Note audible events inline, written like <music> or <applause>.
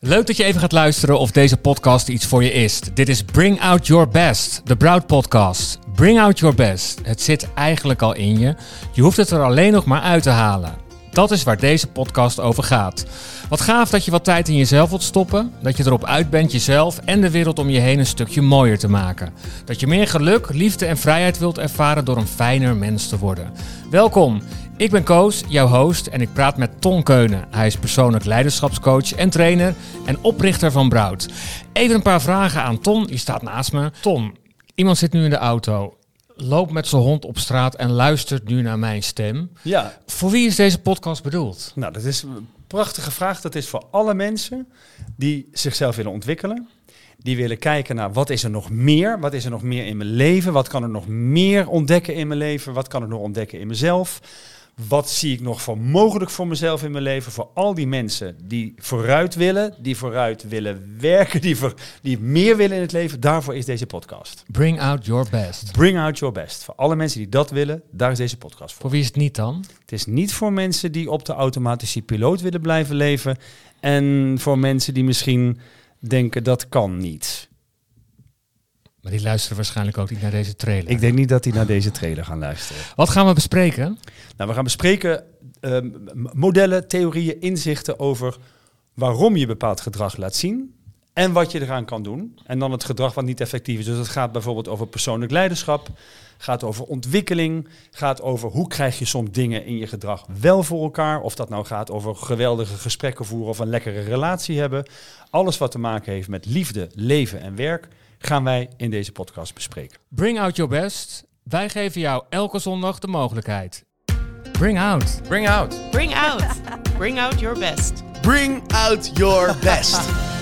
Leuk dat je even gaat luisteren of deze podcast iets voor je is. Dit is Bring Out Your Best, de Broud Podcast. Bring Out Your Best. Het zit eigenlijk al in je. Je hoeft het er alleen nog maar uit te halen. Dat is waar deze podcast over gaat. Wat gaaf dat je wat tijd in jezelf wilt stoppen. Dat je erop uit bent jezelf en de wereld om je heen een stukje mooier te maken. Dat je meer geluk, liefde en vrijheid wilt ervaren door een fijner mens te worden. Welkom. Ik ben Koos, jouw host, en ik praat met Ton Keunen. Hij is persoonlijk leiderschapscoach en trainer en oprichter van Broud. Even een paar vragen aan Ton, die staat naast me. Ton, iemand zit nu in de auto, loopt met zijn hond op straat en luistert nu naar mijn stem. Ja, Voor wie is deze podcast bedoeld? nou dat is een prachtige vraag. Dat is voor alle mensen die zichzelf willen ontwikkelen. Die willen kijken naar wat is er nog meer? Wat is er nog meer in mijn leven? Wat kan ik nog meer ontdekken in mijn leven? Wat kan ik nog ontdekken in mezelf? Wat zie ik nog voor mogelijk voor mezelf in mijn leven? Voor al die mensen die vooruit willen, die vooruit willen werken, die, voor, die meer willen in het leven. Daarvoor is deze podcast. Bring out your best. Bring out your best. Voor alle mensen die dat willen, daar is deze podcast voor. Voor wie is het niet dan? Het is niet voor mensen die op de automatische piloot willen blijven leven. En voor mensen die misschien denken dat kan niet. Maar die luisteren waarschijnlijk ook niet naar deze trailer. Ik denk niet dat die naar deze trailer gaan luisteren. Wat gaan we bespreken? Nou, we gaan bespreken ehm, modellen, theorieën, inzichten over waarom je bepaald gedrag laat zien. En wat je eraan kan doen. En dan het gedrag wat niet effectief is. Dus het gaat bijvoorbeeld over persoonlijk leiderschap. Gaat over ontwikkeling. Gaat over hoe krijg je soms dingen in je gedrag wel voor elkaar. Of dat nou gaat over geweldige gesprekken voeren of een lekkere relatie hebben. Alles wat te maken heeft met liefde, leven en werk. Gaan wij in deze podcast bespreken. Bring out your best. Wij geven jou elke zondag de mogelijkheid. Bring out. Bring out. Bring out. Bring out your best. Bring out your best. <laughs>